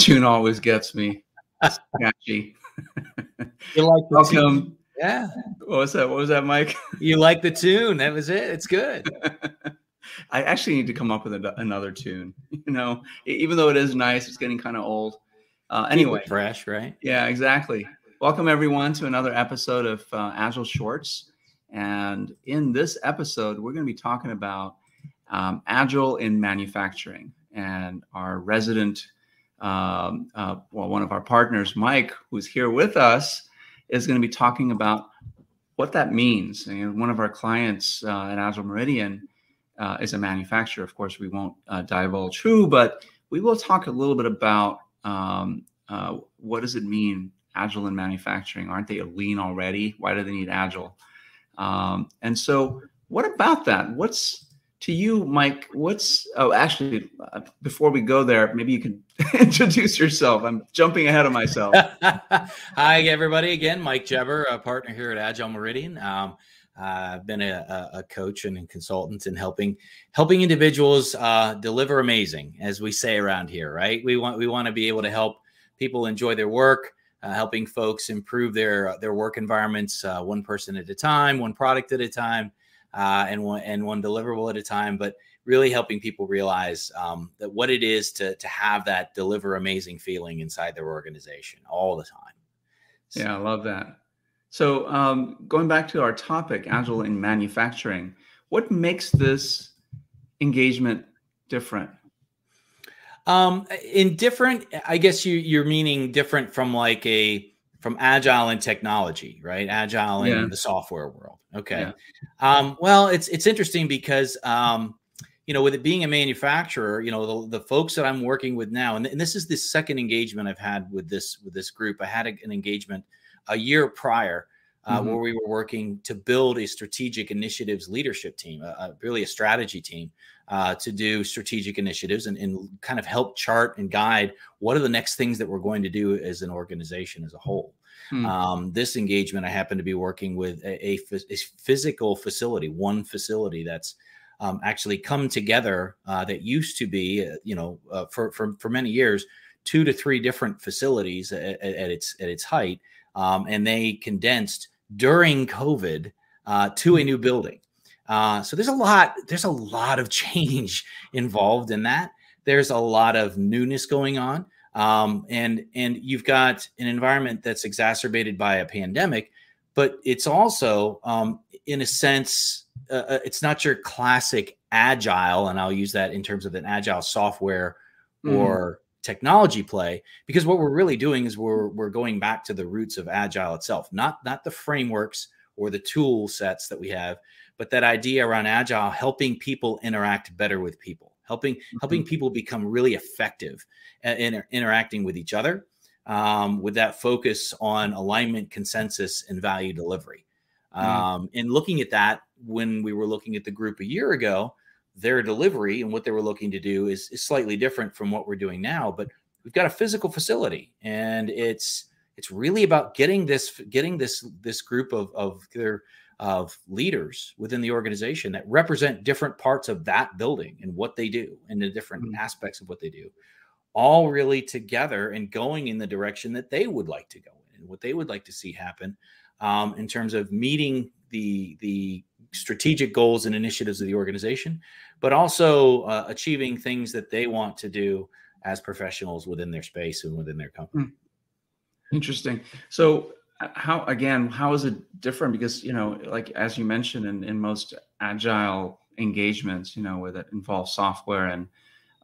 tune always gets me. Catchy. You like the Welcome. tune? Yeah. What was that? What was that, Mike? You like the tune. That was it. It's good. I actually need to come up with a, another tune. You know, even though it is nice, it's getting kind of old. Uh, anyway, fresh, right? yeah, exactly. Welcome everyone to another episode of uh, Agile Shorts. And in this episode, we're going to be talking about um, Agile in manufacturing. And our resident, um, uh, well, one of our partners, Mike, who's here with us, is going to be talking about what that means. And one of our clients uh, at Agile Meridian uh, is a manufacturer. Of course, we won't uh, divulge who, but we will talk a little bit about um, uh, what does it mean, Agile in manufacturing? Aren't they lean already? Why do they need Agile? Um, and so, what about that? What's to you, Mike? What's oh, actually, uh, before we go there, maybe you can introduce yourself. I'm jumping ahead of myself. Hi, everybody. Again, Mike Jebber, a partner here at Agile Meridian. Um, I've been a, a a coach and a consultant in helping helping individuals uh, deliver amazing, as we say around here. Right? We want we want to be able to help people enjoy their work, uh, helping folks improve their their work environments, uh, one person at a time, one product at a time, uh, and one and one deliverable at a time. But really helping people realize um, that what it is to to have that deliver amazing feeling inside their organization all the time. Yeah, I love that. So, um, going back to our topic, Agile in manufacturing, what makes this engagement different? Um, in different, I guess you you're meaning different from like a from agile and technology, right? Agile in Yeah. the software world. Okay. Yeah. Um, well, it's it's interesting because um, you know, with it being a manufacturer, you know, the, the folks that I'm working with now, and, and this is the second engagement I've had with this with this group. I had a- an engagement a year prior uh, Mhm. where we were working to build a strategic initiatives leadership team, a, a- really a strategy team uh, to do strategic initiatives and, and kind of help chart and guide what are the next things that we're going to do as an organization as a whole. Hmm. Um, this engagement, I happen to be working with a, a a physical facility, one facility that's um, actually come together uh, that used to be, uh, you know, uh, for, for for many years, two to three different facilities at, at, at its at its height, um, and they condensed during COVID uh, to a new building. Uh, so there's a lot there's a lot of change involved in that. There's a lot of newness going on, um, and and you've got an environment that's exacerbated by a pandemic, but it's also um, in a sense uh, uh, it's not your classic agile, and I'll use that in terms of an agile software Mhm. or technology play because what we're really doing is we're we're going back to the roots of agile itself not not the frameworks or the tool sets that we have but that idea around agile helping people interact better with people helping helping people become really effective at inter- interacting with each other um, with that focus on alignment consensus and value delivery Mhm. um, and looking at that when we were looking at the group a year ago their delivery and what they were looking to do is, is slightly different from what we're doing now but we've got a physical facility and it's it's really about getting this getting this this group of of their of leaders within the organization that represent different parts of that building and what they do and the different Mhm. aspects of what they do all really together and going in the direction that they would like to go in and what they would like to see happen um, in terms of meeting the the strategic goals and initiatives of the organization, but also uh, achieving things that they want to do as professionals within their space and within their company. Interesting. So, uh, how again? How is it different? Because you know, like as you mentioned, in, in most agile engagements, you know, where that involves software and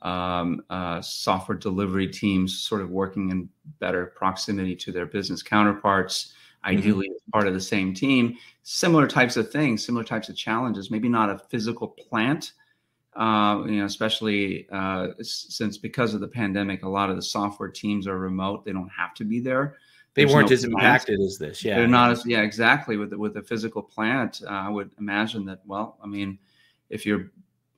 um, uh, software delivery teams, sort of working in better proximity to their business counterparts, ideally as part of the same team. Similar types of things, similar types of challenges. Maybe not a physical plant. Uh, you know, especially uh, since because of the pandemic, a lot of the software teams are remote; they don't have to be there. They There's weren't no as plant. impacted as this. Yeah. They're not as yeah, exactly. With the, with a physical plant, uh, I would imagine that. Well, I mean, if you're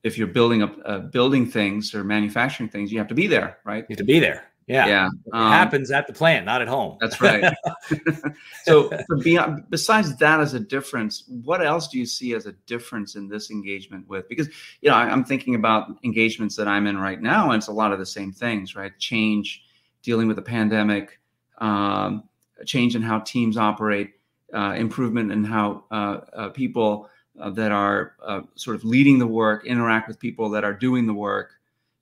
if you're building up uh, building things or manufacturing things, you have to be there, right? You have to be there. Yeah. Yeah, It um, happens at the plant, not at home. That's right. so, for beyond, besides that as a difference, what else do you see as a difference in this engagement with? Because you know, I, I'm thinking about engagements that I'm in right now, and it's a lot of the same things, right? Change, dealing with the pandemic, um, change in how teams operate, uh, improvement in how uh, uh, people uh, that are uh, sort of leading the work interact with people that are doing the work,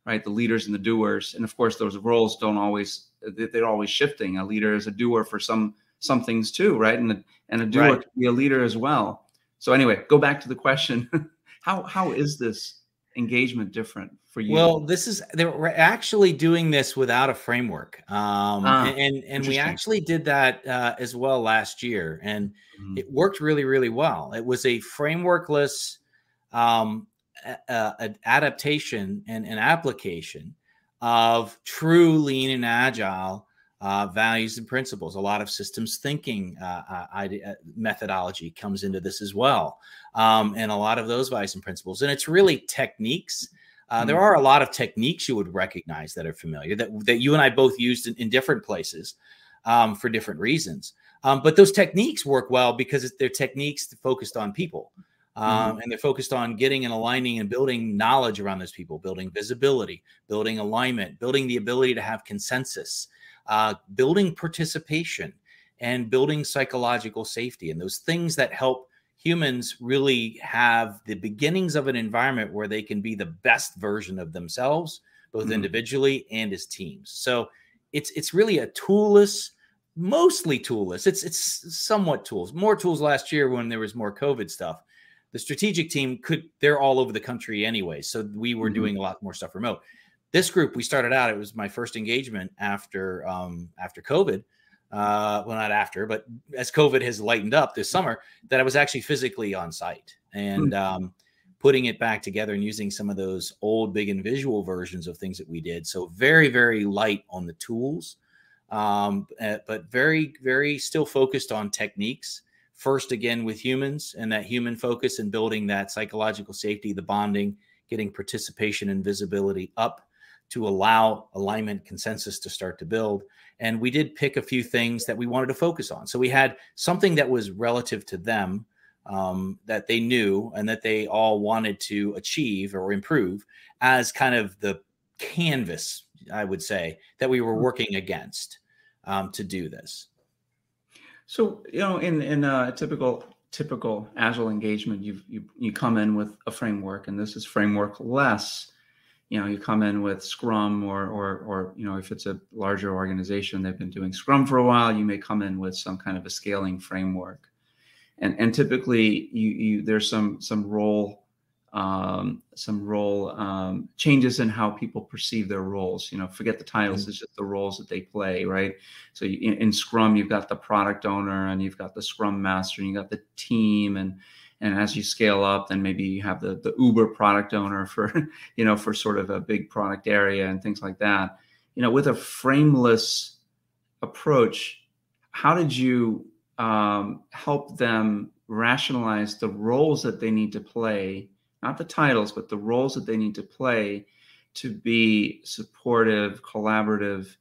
right? The leaders and the doers, and of course, those roles don't always they're always shifting. A leader is a doer for some some things too, right? And a, and a doer right. can be a leader as well. So anyway, go back to the question: how how is this engagement different for you? Well, this is they're actually doing this without a framework, um, ah, and and we actually did that uh, as well last year, and mm-hmm. it worked really really well. It was a frameworkless um, uh, adaptation and an application of true lean and agile uh, values and principles. A lot of systems thinking uh, uh, uh, methodology comes into this as well, um, and a lot of those values and principles. And it's really techniques. Uh. There are a lot of techniques you would recognize that are familiar that that you and I both used in, in different places um, for different reasons. Um, but those techniques work well because they're techniques focused on people. Um, mm-hmm. and they're focused on getting and aligning and building knowledge around those people, building visibility, building alignment, building the ability to have consensus, uh, building participation and building psychological safety and those things that help humans really have the beginnings of an environment where they can be the best version of themselves both mm-hmm. individually and as teams so it's it's really a toolless mostly toolless it's it's somewhat tools more tools last year when there was more covid stuff the strategic team could they're all over the country anyway so we were mm-hmm. doing a lot more stuff remote this group we started out it was my first engagement after um, after covid uh, well not after but as covid has lightened up this summer that i was actually physically on site and mm. um, putting it back together and using some of those old big and visual versions of things that we did so very very light on the tools um, eh, but very very still focused on techniques first again with humans and that human focus and building that psychological safety the bonding getting participation and visibility up to allow alignment consensus to start to build. And we did pick a few things that we wanted to focus on. So we had something that was relative to them um, that they knew and that they all wanted to achieve or improve as kind of the canvas, I would say, that we were mm-hmm. working against um, to do this. So you know, in in a typical typical agile engagement, you you you come in with a framework, and this is framework less you know you come in with scrum or or or you know if it's a larger organization they've been doing scrum for a while you may come in with some kind of a scaling framework. And and typically you you there's some some role um, some role um, changes in how people perceive their roles. You know forget the titles mm-hmm. it's just the roles that they play right? So you, in, in scrum you've got the product owner and you've got the scrum master and you got the team and and as you scale up then maybe you have the the uber product owner for you know for sort of a big product area and things like that. You know with a frameless approach how did you um, help them rationalize the roles that they need to play not the titles but the roles that they need to play to be supportive collaborative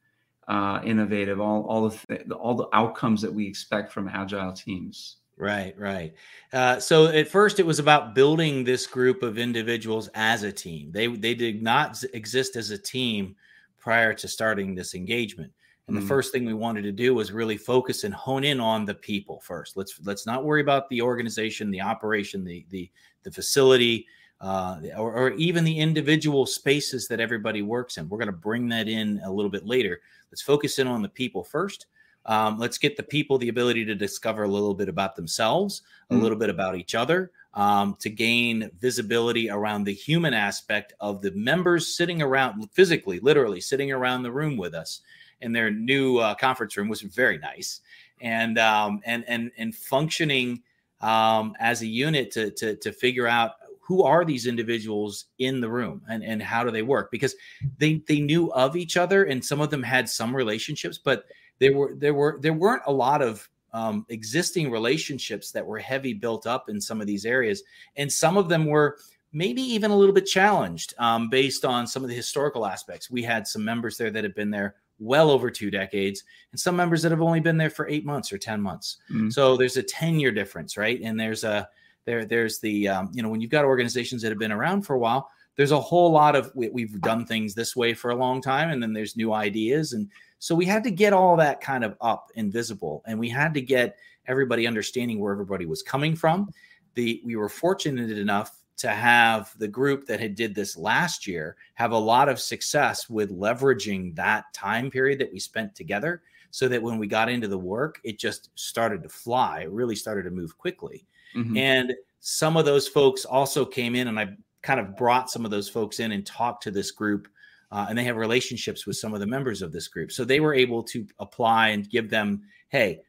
uh, innovative all, all the th- all the outcomes that we expect from agile teams Right, right. Uh, so at first, it was about building this group of individuals as a team. They they did not exist as a team prior to starting this engagement. And mm. the first thing we wanted to do was really focus and hone in on the people first. Let's let's not worry about the organization, the operation, the the the facility, uh, or, or even the individual spaces that everybody works in. We're going to bring that in a little bit later. Let's focus in on the people first um, let's get the people the ability to discover a little bit about themselves, a mm little bit about each other, um, to gain visibility around the human aspect of the members sitting around, physically, literally sitting around the room with us. In their new uh, conference room was very nice, and um, and and and functioning um, as a unit to, to to figure out who are these individuals in the room and, and how do they work? Because they they knew of each other and some of them had some relationships but there were there were there weren't a lot of um, existing relationships that were heavy built up in some of these areas, and some of them were maybe even a little bit challenged um, based on some of the historical aspects. We had some members there that had been there well over two decades, and some members that have only been there for eight months or ten months. Mm-hmm. So there's a ten year difference, right? And there's a there there's the um, you know when you've got organizations that have been around for a while there's a whole lot of we, we've done things this way for a long time, and then there's new ideas, and so we had to get all that kind of up and visible, and we had to get everybody understanding where everybody was coming from. The we were fortunate enough to have the group that had did this last year have a lot of success with leveraging that time period that we spent together so that when we got into the work it just started to fly. It really started to move quickly. Mm-hmm. and some of those folks also came in and i kind of brought some of those folks in and talked to this group uh, and they have relationships with some of the members of this group. So they were able to apply and give them hey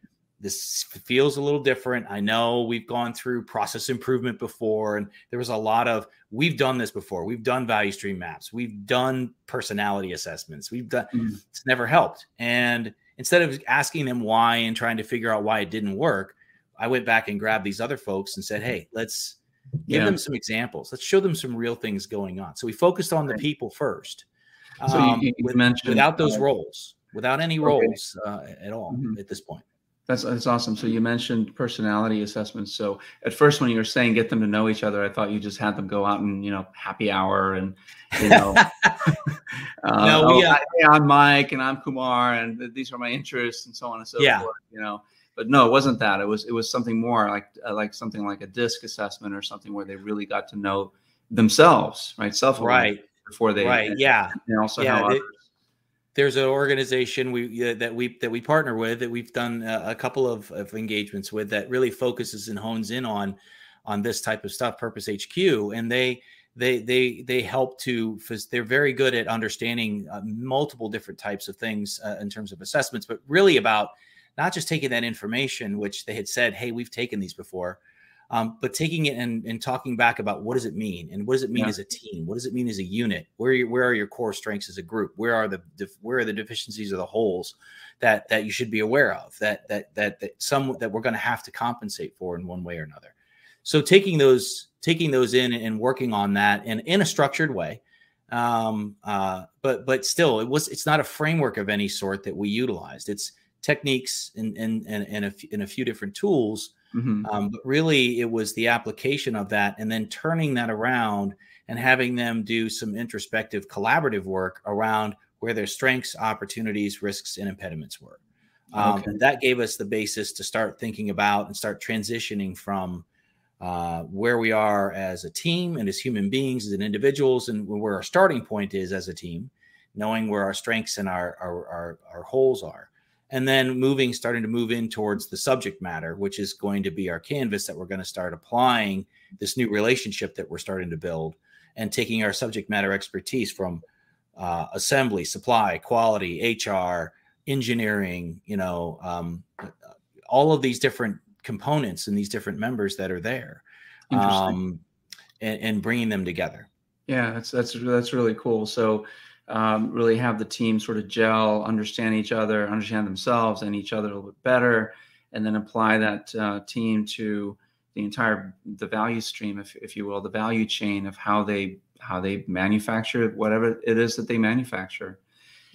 this feels a little different. I know we've gone through process improvement before, and there was a lot of we've done this before. We've done value stream maps, we've done personality assessments, we've done mm-hmm. it's never helped. And instead of asking them why and trying to figure out why it didn't work, I went back and grabbed these other folks and said, Hey, let's give yeah. them some examples. Let's show them some real things going on. So we focused on the people first. So um, you, you with, mentioned without those uh, roles, without any roles uh, at all mm-hmm. at this point. That's that's awesome. So you mentioned personality assessments. So at first, when you were saying get them to know each other, I thought you just had them go out and you know happy hour and you know. uh, no, we, oh, uh, hey, I'm Mike and I'm Kumar and these are my interests and so on and so yeah. forth. You know, but no, it wasn't that. It was it was something more like uh, like something like a disc assessment or something where they really got to know themselves, right? Self right before they right yeah and also yeah, how there's an organization we uh, that we that we partner with that we've done a, a couple of, of, engagements with that really focuses and hones in on on this type of stuff purpose hq and they they they they help to they're very good at understanding uh, multiple different types of things uh, in terms of assessments but really about not just taking that information which they had said hey we've taken these before um, but taking it and, and talking back about what does it mean and what does it mean yeah. as a team? What does it mean as a unit? Where are you, where are your core strengths as a group? Where are the where are the deficiencies or the holes that that you should be aware of that that that, that some that we're going to have to compensate for in one way or another? So taking those taking those in and working on that and in a structured way um, uh, but but still it was it's not a framework of any sort that we utilized. It's techniques and and and, and, a, and a few different tools Mm-hmm. Um, but really, it was the application of that and then turning that around and having them do some introspective collaborative work around where their strengths, opportunities, risks, and impediments were. Um, okay. That gave us the basis to start thinking about and start transitioning from uh, where we are as a team and as human beings, as individuals, and where our starting point is as a team, knowing where our strengths and our, our, our, our holes are and then moving starting to move in towards the subject matter which is going to be our canvas that we're going to start applying this new relationship that we're starting to build and taking our subject matter expertise from uh, assembly supply quality hr engineering you know um, all of these different components and these different members that are there um, and, and bringing them together. Yeah that's that's that's really cool. So um, really have the team sort of gel, understand each other, understand themselves and each other a little bit better, and then apply that uh, team to the entire the value stream, if, if you will, the value chain of how they how they manufacture whatever it is that they manufacture.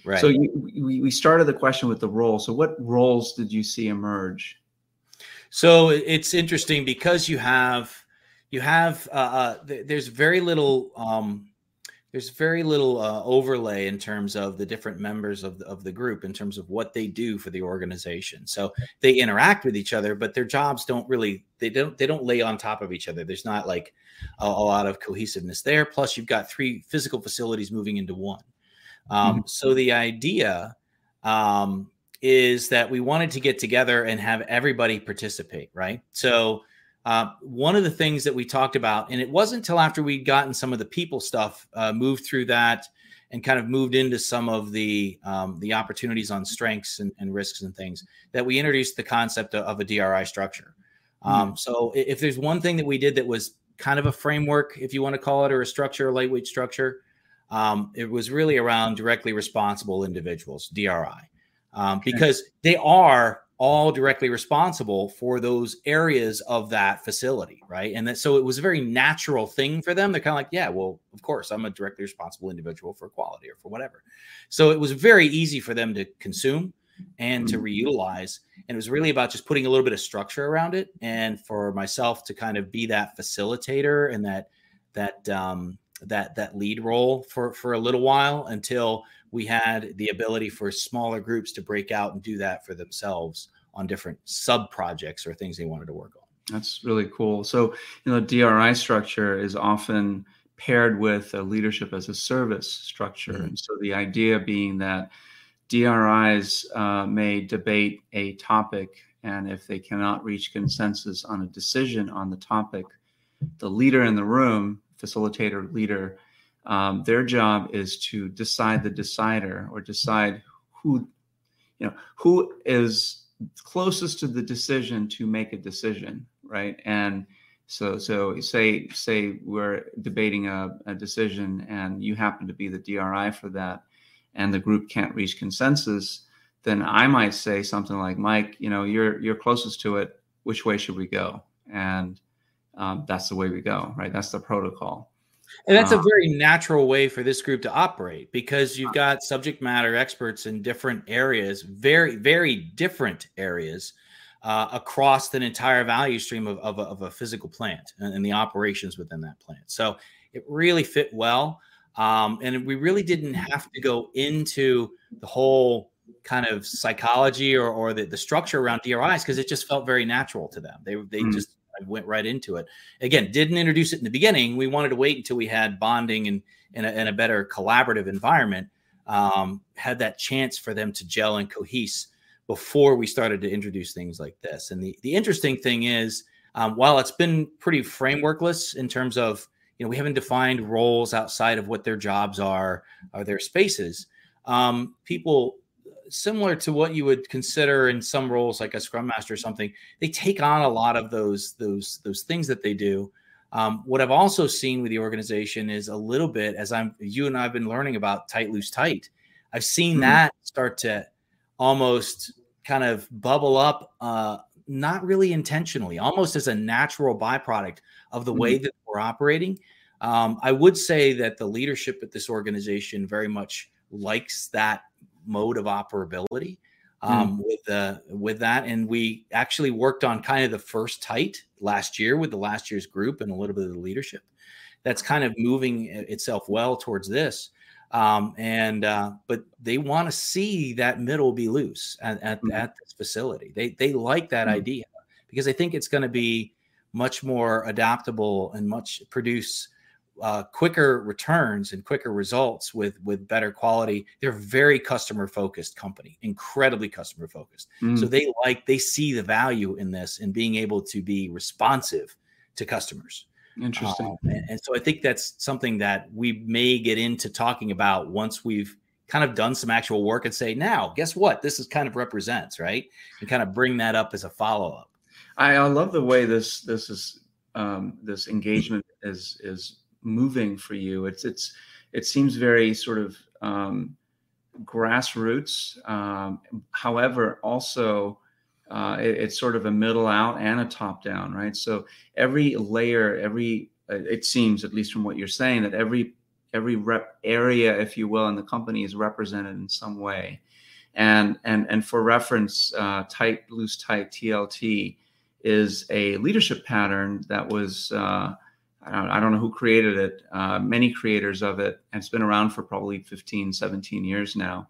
Right. So you, we, we started the question with the role. So what roles did you see emerge? So it's interesting because you have you have uh, uh, there's very little um, there's very little uh, overlay in terms of the different members of the, of the group in terms of what they do for the organization. So they interact with each other but their jobs don't really they don't they don't lay on top of each other. There's not like a, a lot of cohesiveness there. Plus you've got three physical facilities moving into one. Um, mm-hmm. so the idea um, is that we wanted to get together and have everybody participate right? So uh, one of the things that we talked about, and it wasn't until after we'd gotten some of the people stuff uh, moved through that and kind of moved into some of the um, the opportunities on strengths and, and, risks and things that we introduced the concept of, of a DRI structure. Um, mm-hmm. So if there's one thing that we did that was kind of a framework, if you want to call it, or a structure, a lightweight structure, um, it was really around directly responsible individuals, DRI, um, because they are all directly responsible for those areas of that facility, right? And that so it was a very natural thing for them. They're kind of like, yeah, well, of course, I'm a directly responsible individual for quality or for whatever. So it was very easy for them to consume and to mm-hmm. reutilize. And it was really about just putting a little bit of structure around it, and for myself to kind of be that facilitator and that that um, that that lead role for for a little while until we had the ability for smaller groups to break out and do that for themselves on different sub projects or things they wanted to work on. That's really cool. So, you know, DRI structure is often paired with a leadership as a service structure. Mm-hmm. And so the idea being that DRIs uh, may debate a topic, and if they cannot reach consensus on a decision on the topic, the leader in the room, facilitator, leader, um, their job is to decide the decider or decide who, you know, who is closest to the decision to make a decision, right? And so, so say say we're debating a, a decision, and you happen to be the DRI for that, and the group can't reach consensus, then I might say something like, "Mike, you know, you're you're closest to it. Which way should we go?" And um, that's the way we go, right? That's the protocol. And that's a um, very natural way for this group to operate because you've got subject matter experts in different areas, very, very different areas uh, across an entire value stream of, of, a, of a physical plant and, and, the operations within that plant. So it really fit well. Um, and we really didn't have to go into the whole kind of psychology or, or the, the structure around DRIs because it just felt very natural to them. They, they mm. just went right into it. Again, didn't introduce it in the beginning. We wanted to wait until we had bonding and in a, a, better collaborative environment. Um, had that chance for them to gel and cohese before we started to introduce things like this. And the the interesting thing is, um, while it's been pretty frameworkless in terms of you know we haven't defined roles outside of what their jobs are or their spaces. Um, people similar to what you would consider in some roles like a scrum master or something they take on a lot of those those those things that they do um, what i've also seen with the organization is a little bit as i'm you and i've been learning about tight loose tight i've seen mm-hmm. that start to almost kind of bubble up uh, not really intentionally almost as a natural byproduct of the mm-hmm. way that we're operating um, i would say that the leadership at this organization very much likes that mode of operability um, mm. with uh, with that. And we actually worked on kind of the first tight last year with the last year's group and a little bit of the leadership. That's kind of moving itself well towards this. Um, and uh, but they want to see that middle be loose at, at, mm. at this facility. They they like that mm. idea because I think it's going to be much more adaptable and much produce uh, quicker returns and quicker results with with better quality. They're very customer focused company, incredibly customer focused. Mm. So they like they see the value in this and being able to be responsive to customers. Interesting. Um, and, and so I think that's something that we may get into talking about once we've kind of done some actual work and say, now, guess what? This is kind of represents, right? And kind of bring that up as a follow up. I, I love the way this this is um, this engagement is is moving for you. It's it's it seems very sort of um, grassroots. Um, however, also uh, it, it's sort of a middle out and a top down, right? So every layer, every uh, it seems, at least from what you're saying, that every every rep area, if you will, in the company is represented in some way. And and and for reference, uh, tight, loose, tight, TLT is a leadership pattern that was uh, I don't, know who created it, uh, many creators of it, and it's been around for probably 15, 17 years now,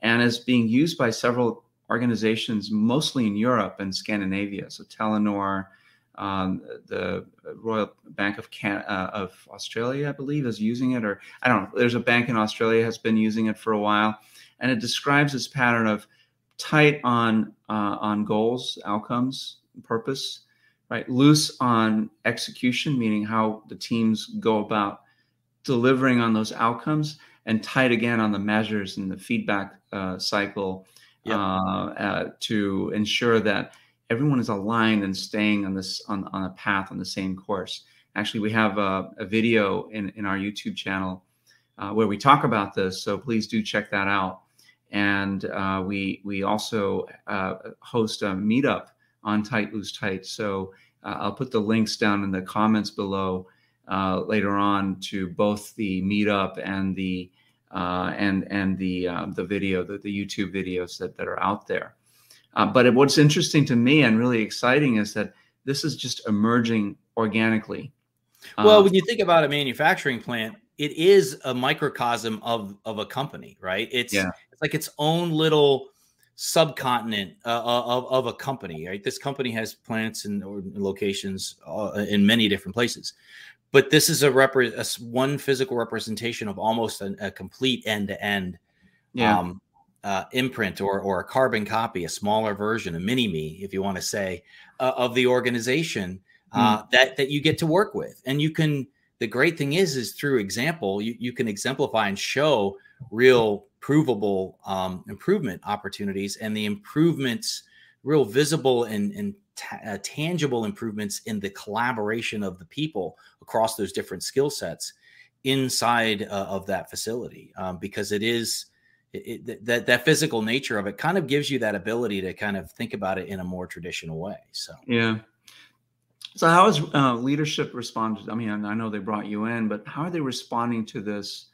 and is being used by several organizations, mostly in Europe and Scandinavia. So Telenor, um, the Royal Bank of Can- uh, of Australia, I believe, is using it, or I don't know. There's a bank in Australia has been using it for a while, and it describes this pattern of tight on uh, on goals, outcomes, purpose, right? Loose on execution, meaning how the teams go about delivering on those outcomes, and tight again on the measures and the feedback uh, cycle yep. uh, uh, to ensure that everyone is aligned and staying on this on, on a path on the same course. Actually, we have a, a video in, in our YouTube channel uh, where we talk about this, so please do check that out. And uh, we we also uh, host a meetup on Tight Loose Tight. So uh, I'll put the links down in the comments below uh, later on to both the meetup and the uh, and and the uh, the video, the, the YouTube videos that, that are out there. Uh, but what's interesting to me and really exciting is that this is just emerging organically. Well, when you think about a manufacturing plant, it is a microcosm of of a company, right? It's yeah. it's like its own little subcontinent uh, uh, of, of a company, right? This company has plants and locations uh, in many different places, but this is a, repre- a one physical representation of almost a, a complete end to end imprint or or a carbon copy, a smaller version, a mini me, if you want to say, uh, of the organization mm. that that you get to work with, and you can. The great thing is, is through example, you, you can exemplify and show real provable um, improvement opportunities and the improvements, real visible and, and uh, tangible improvements in the collaboration of the people across those different skill sets inside uh, of that facility um, because it is it, it, that that physical nature of it kind of gives you that ability to kind of think about it in a more traditional way. So yeah. So how has uh, leadership responded? I mean, I know they brought you in, but how are they responding to this?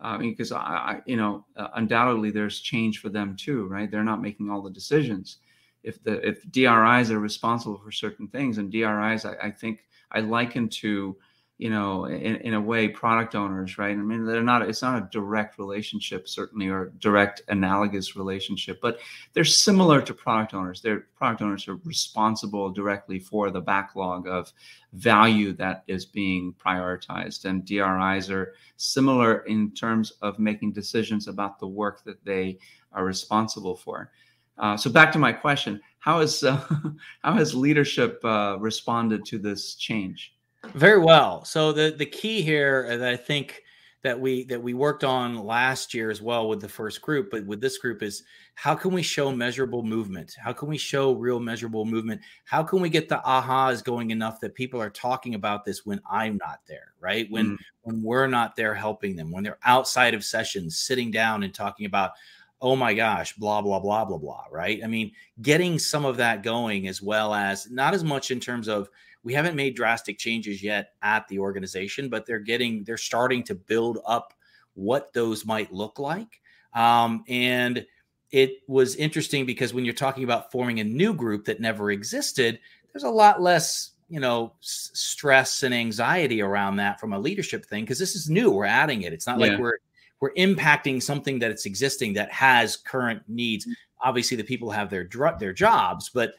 Uh, because I, I, you know, uh, undoubtedly there's change for them too, right? They're not making all the decisions. If the if DRIs are responsible for certain things, and DRIs, I, I think I liken to you know, in, in a way, product owners, right? I mean, they're not, it's not a direct relationship, certainly, or direct analogous relationship, but they're similar to product owners. Their product owners are responsible directly for the backlog of value that is being prioritized. And DRIs are similar in terms of making decisions about the work that they are responsible for. Uh, so back to my question: How has uh, how has leadership uh, responded to this change? Very well. So the the key here that I think that we that we worked on last year as well with the first group, but with this group is how can we show measurable movement? How can we show real measurable movement? How can we get the ahas going enough that people are talking about this when I'm not there, right? When mm. when we're not there helping them, when they're outside of sessions, sitting down and talking about oh my gosh, blah, blah, blah, blah, blah, right? I mean, getting some of that going as well as not as much in terms of we haven't made drastic changes yet at the organization, but they're getting, they're starting to build up what those might look like. Um, and it was interesting because when you're talking about forming a new group that never existed, there's a lot less, you know, s- stress and anxiety around that from a leadership thing because this is new. We're adding it. It's not yeah. like we're we're impacting something that it's existing that has current needs. Obviously, the people have their their jobs, but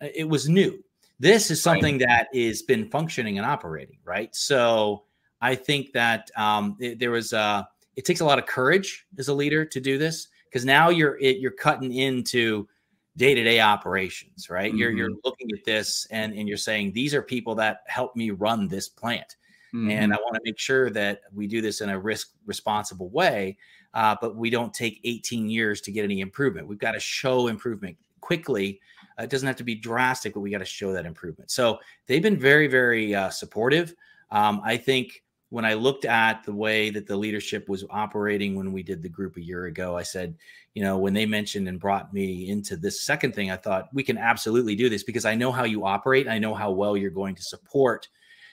uh, it was new. This is something right. that has been functioning and operating, right? So I think that um, it, there was uh, it takes a lot of courage as a leader to do this because now you're it, you're cutting into day to day operations, right? Mm-hmm. You're you're mm-hmm. looking at this and and you're saying these are people that help me run this plant, mm-hmm. and I want to make sure that we do this in a risk responsible way, uh, but we don't take 18 years to get any improvement. We've got to show improvement quickly uh, it doesn't have to be drastic, but we got to show that improvement. So they've been very, very uh, supportive. Um, I think when I looked at the way that the leadership was operating when we did the group a year ago, I said, you know, when they mentioned and brought me into this second thing, I thought we can absolutely do this because I know how you operate. I know how well you're going to support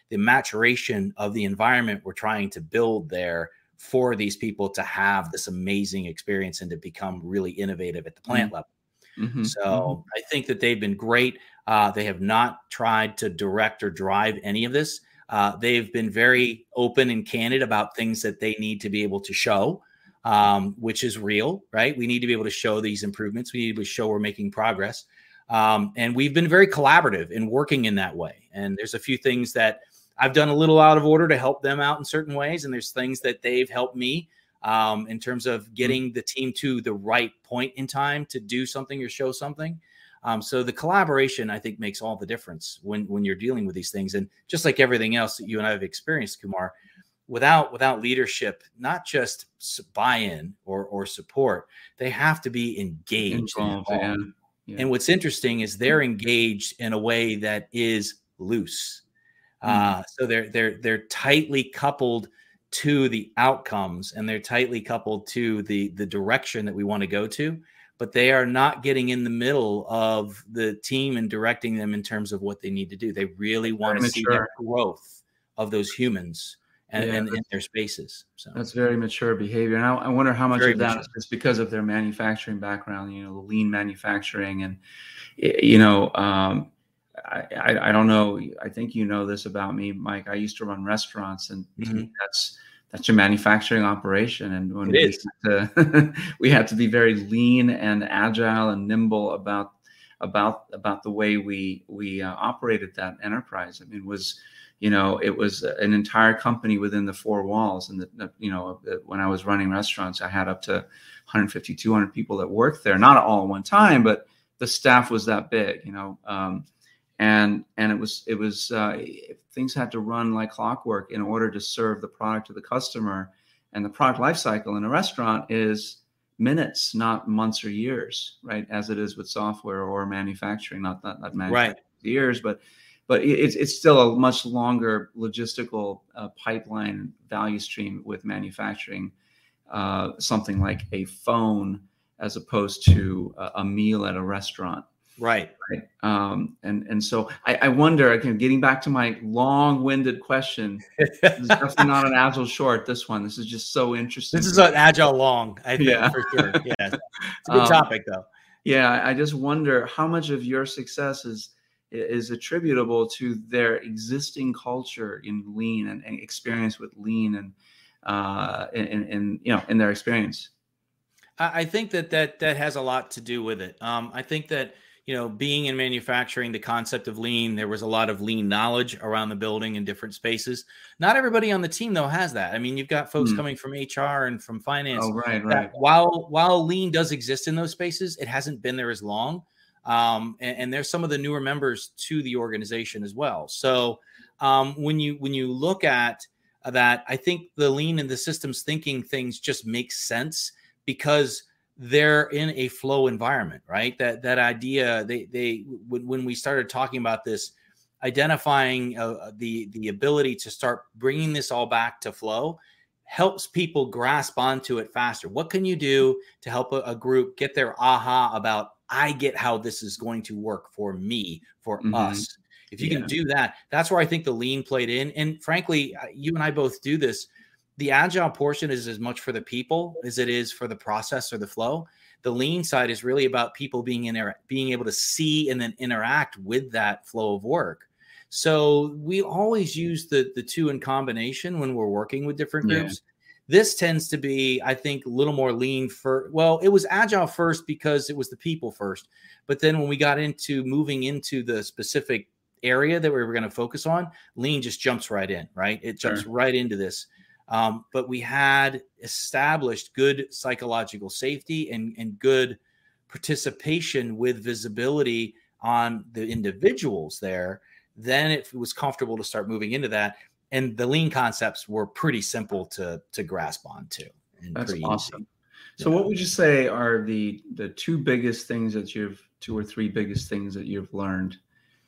the maturation of the environment we're trying to build there for these people to have this amazing experience and to become really innovative at the plant mm-hmm. level. Mm-hmm. So mm-hmm. I think that they've been great. Uh, they have not tried to direct or drive any of this. Uh, they've been very open and candid about things that they need to be able to show, um, which is real, right? We need to be able to show these improvements. We need to show we're making progress. Um, and we've been very collaborative in working in that way. And there's a few things that I've done a little out of order to help them out in certain ways. And there's things that they've helped me um, in terms of mm-hmm. getting the team to the right point in time to do something or show something. Um, so the collaboration, I think, makes all the difference when when you're dealing with these things. And just like everything else that you and I have experienced, Kumar, without without leadership, not just buy-in or or support, they have to be engaged. Involved, yeah. Yeah. And what's interesting is they're engaged in a way that is loose. Mm. Uh, so they're they're they're tightly coupled to the outcomes and they're tightly coupled to the the direction that we want to go to but they are not getting in the middle of the team and directing them in terms of what they need to do. They really want to see the growth of those humans and, yeah, and in their spaces so. That's very mature behavior and i, I wonder how much very of that mature. is because of their manufacturing background you know lean manufacturing and you know um, I, I, I don't know. I think you know this about me, Mike. I used to run restaurants, and mm-hmm. that's that's your manufacturing operation. And when we had, to, we had to be very lean and agile and nimble about about about the way we we uh, operated that enterprise. I mean, was you know it was an entire company within the four walls, and the, you know when I was running restaurants, I had up to 150, 200 people that worked there, not all at one time, but the staff was that big, you know. Um, and and it was it was uh, things had to run like clockwork in order to serve the product to the customer. And the product lifecycle in a restaurant is minutes not months or years right as it is with software or manufacturing. Not that not manufacturing right. years but but it's it's still a much longer logistical uh, pipeline value stream with manufacturing uh, something like a phone as opposed to a, a meal at a restaurant Right. Right. Um, and and so I, I wonder again, getting back to my long-winded question. this is definitely not an agile short. This one. This is just so interesting. This is an agile long. I think yeah. for sure. Yeah. It's a good um, topic though. Yeah. I just wonder how much of your success is is attributable to their existing culture in lean and, and experience with lean and uh in, in you know in their experience. I think that that that has a lot to do with it. Um, I think that you know, being in manufacturing, the concept of lean, there was a lot of lean knowledge around the building in different spaces. Not everybody on the team though has that. I mean, you've got folks mm. coming from HR and from finance. Oh, right, right. While while lean does exist in those spaces, it hasn't been there as long. Um, and, and, there's some of the newer members to the organization as well. So um, when you when you look at that, I think the lean and the systems thinking things just make sense because they're in a flow environment, right? That that idea they they when, when we started talking about this, identifying uh, uh, the the ability to start bringing this all back to flow helps people grasp onto it faster. What can you do to help a, a group get their aha about I get how this is going to work for me, for mm-hmm. us. If you yeah. can do that, that's where I think the lean played in. And frankly, you and I both do this the agile portion is as much for the people as it is for the process or the flow. The lean side is really about people being in there, being able to see and then interact with that flow of work. So we always use the the two in combination when we're working with different groups. Yeah. This tends to be, I think, a little more lean for well, it was agile first because it was the people first. But then when we got into moving into the specific area that we were going to focus on, lean just jumps right in, right? It jumps sure. right into this. Um, but we had established good psychological safety and, and good participation with visibility on the individuals there. Then it was comfortable to start moving into that. And the lean concepts were pretty simple to, to grasp onto. That's awesome. Easy. So, yeah. what would you say are the the two biggest things that you've two or three biggest things that you've learned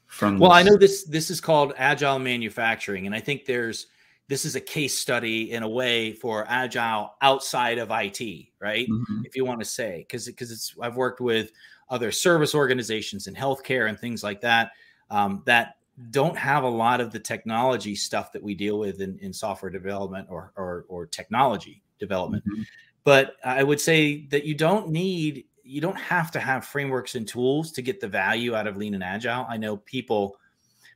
from? Well, I know this this is called agile manufacturing, and I think there's this is a case study in a way for agile outside of IT, right? Mm-hmm. If you want to say, because because it's I've worked with other service organizations in healthcare and things like that um, that don't have a lot of the technology stuff that we deal with in, in software development or, or, or technology development. Mm-hmm. But I would say that you don't need you don't have to have frameworks and tools to get the value out of lean and agile. I know people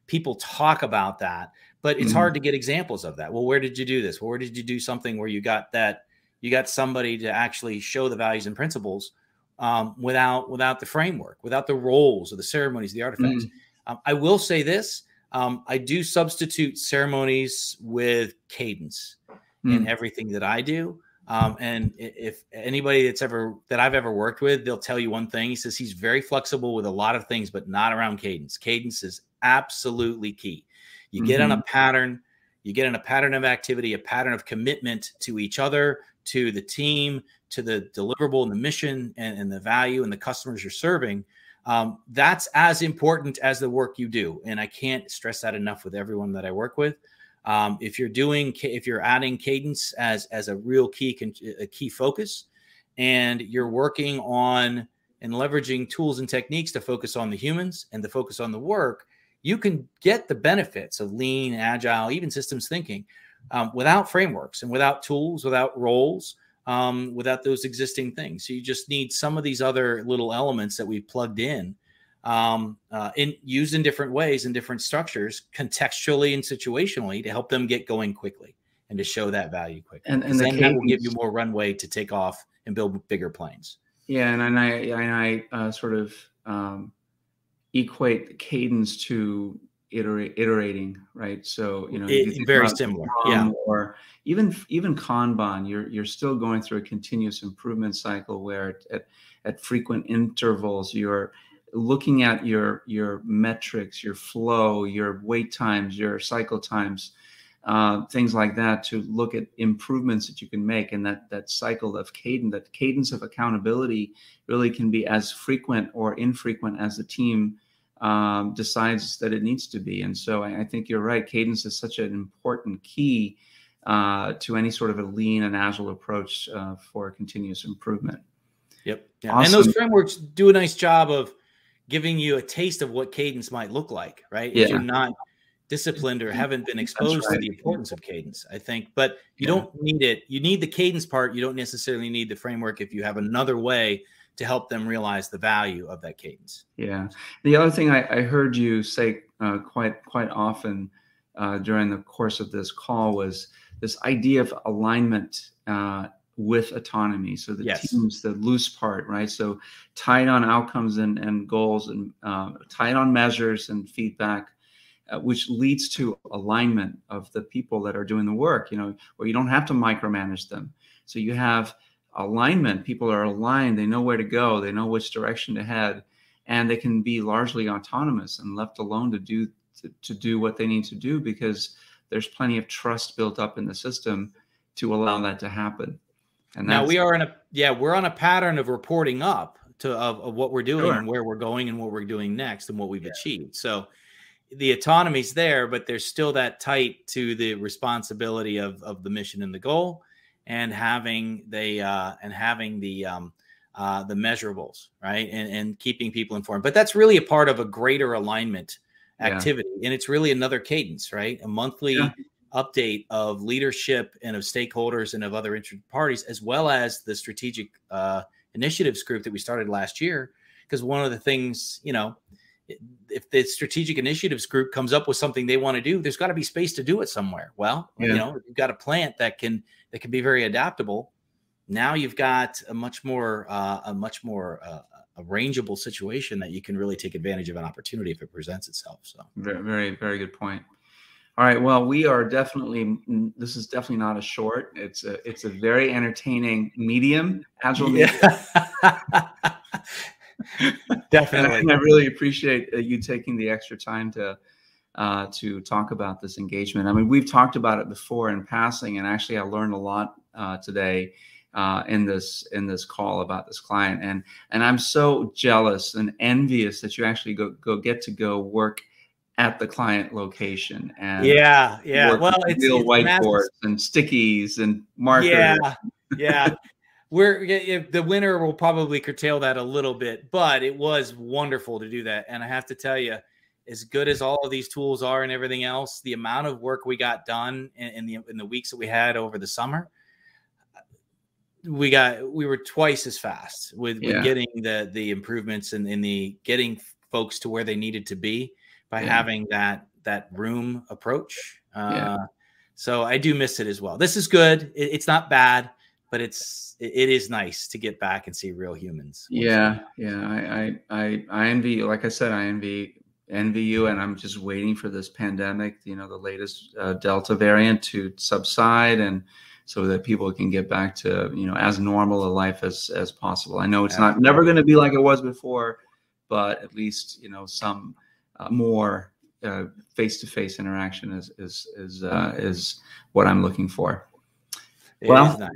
people talk about that but it's mm-hmm. hard to get examples of that well where did you do this where did you do something where you got that you got somebody to actually show the values and principles um, without without the framework without the roles or the ceremonies the artifacts mm-hmm. um, i will say this um, i do substitute ceremonies with cadence mm-hmm. in mm. everything that i do um, and if anybody that's ever that I've ever worked with, they'll tell you one thing. He says he's very flexible with a lot of things, but not around cadence. Cadence is absolutely key. You mm-hmm. get on a pattern, you get in a pattern of activity, a pattern of commitment to each other, to the team, to the deliverable and the mission and, and the value and the customers you're serving. Um, that's as important as the work you do. And I can't stress that enough with everyone that I work with. Um, if you're doing, if you're adding cadence as as a real key a key focus, and you're working on and leveraging tools and techniques to focus on the humans and to focus on the work, you can get the benefits of lean, agile, even systems thinking um, without frameworks and without tools, without roles, um, without those existing things. So you just need some of these other little elements that we've plugged in, um, uh, in used in different ways in different structures, contextually and situationally, to help them get going quickly. and to show that value quickly. And, and the then cadence, that will give you more runway to take off and build bigger planes. Yeah, and, and I and I uh, sort of um, equate the cadence to iterate, iterating, right? So you know, it, you very similar, yeah. Or even even Kanban, you're you're still going through a continuous improvement cycle where at at frequent intervals you're looking at your your metrics, your flow, your wait times, your cycle times, uh, things like that to look at improvements that you can make and that that cycle of cadence that cadence of accountability really can be as frequent or infrequent as the team um, decides that it needs to be and so I, I, think you're right cadence is such an important key uh, to any sort of a lean and agile approach uh, for continuous improvement yep yeah. awesome. and those frameworks do a nice job of giving you a taste of what cadence might look like right yeah. if you're not disciplined or haven't been exposed right. to the importance of cadence i think but you yeah. don't need it you need the cadence part you don't necessarily need the framework if you have another way to help them realize the value of that cadence yeah the other thing i, I heard you say uh, quite quite often uh, during the course of this call was this idea of alignment uh, with autonomy. So the yes. teams, the loose part, right? So tied on outcomes and, and goals and uh, tied on measures and feedback, uh, which leads to alignment of the people that are doing the work, you know, where you don't have to micromanage them. So you have alignment. People are aligned. They know where to go. They know which direction to head. And they can be largely autonomous and left alone to do to, to do what they need to do because there's plenty of trust built up in the system to allow that to happen. And now we are in a yeah we're on a pattern of reporting up to of, of what we're doing sure. and where we're going and what we're doing next and what we've yeah. achieved. So the autonomy's there, but there's still that tight to the responsibility of of the mission and the goal, and having the uh, and having the um, uh, the measurables right and and keeping people informed. But that's really a part of a greater alignment activity, yeah. and it's really another cadence, right? A monthly. Yeah update of leadership and of stakeholders and of other interested parties, as well as the strategic uh, initiatives group that we started last year. Because one of the things, you know, if the strategic initiatives group comes up with something they want to do, there's got to be space to do it somewhere. Well, yeah. you know, you've got a plant that can that can be very adaptable. Now you've got a much more uh, a much more uh, a rangeable situation that you can really take advantage of an opportunity if it presents itself. So very very very good point. All right. Well, we are definitely. This is definitely not a short. It's a. It's a very entertaining medium. Agile. Medium. definitely. And I really appreciate uh, you taking the extra time to uh, to talk about this engagement. I mean, we've talked about it before in passing, and actually, I learned a lot uh, today uh, in this in this call about this client, and and I'm so jealous and envious that you actually go go get to go work at the client location and yeah yeah. well it's real whiteboards and stickies and markers. Yeah yeah. We're the winter will probably curtail that a little bit but it was wonderful to do that and i have to tell you as good as all of these tools are and everything else the amount of work we got done in, in the in the weeks that we had over the summer we got we were twice as fast with, yeah. with getting the the improvements and in, in the getting folks to where they needed to be by yeah. having that that room approach. Uh, yeah. So I do miss it as well. This is good. It, it's not bad, but it's it, it is nice to get back and see real humans. Yeah, yeah. I, I I I envy. Like I said, I envy envy you, and I'm just waiting for this pandemic. You know, the latest uh, Delta variant to subside and so that people can get back to you know as normal a life as as possible. I know it's not never going to be like it was before, but at least you know some uh, more face to face interaction is is is uh, is what I'm looking for. It well, nice.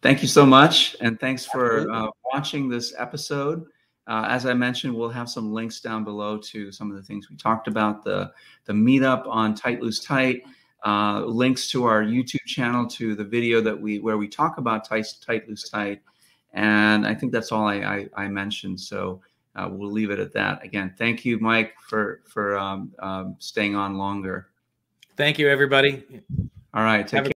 thank you so much, and thanks for uh, watching this episode. Uh, as I mentioned, we'll have some links down below to some of the things we talked about the the meetup on Tight Loose Tight. Uh, links to our YouTube channel to the video that we where we talk about tight, tight loose tight, and I think that's all I, I, I mentioned. So uh, we'll leave it at that. Again, thank you, Mike, for for um, um, staying on longer. Thank you, everybody. All right. Take care.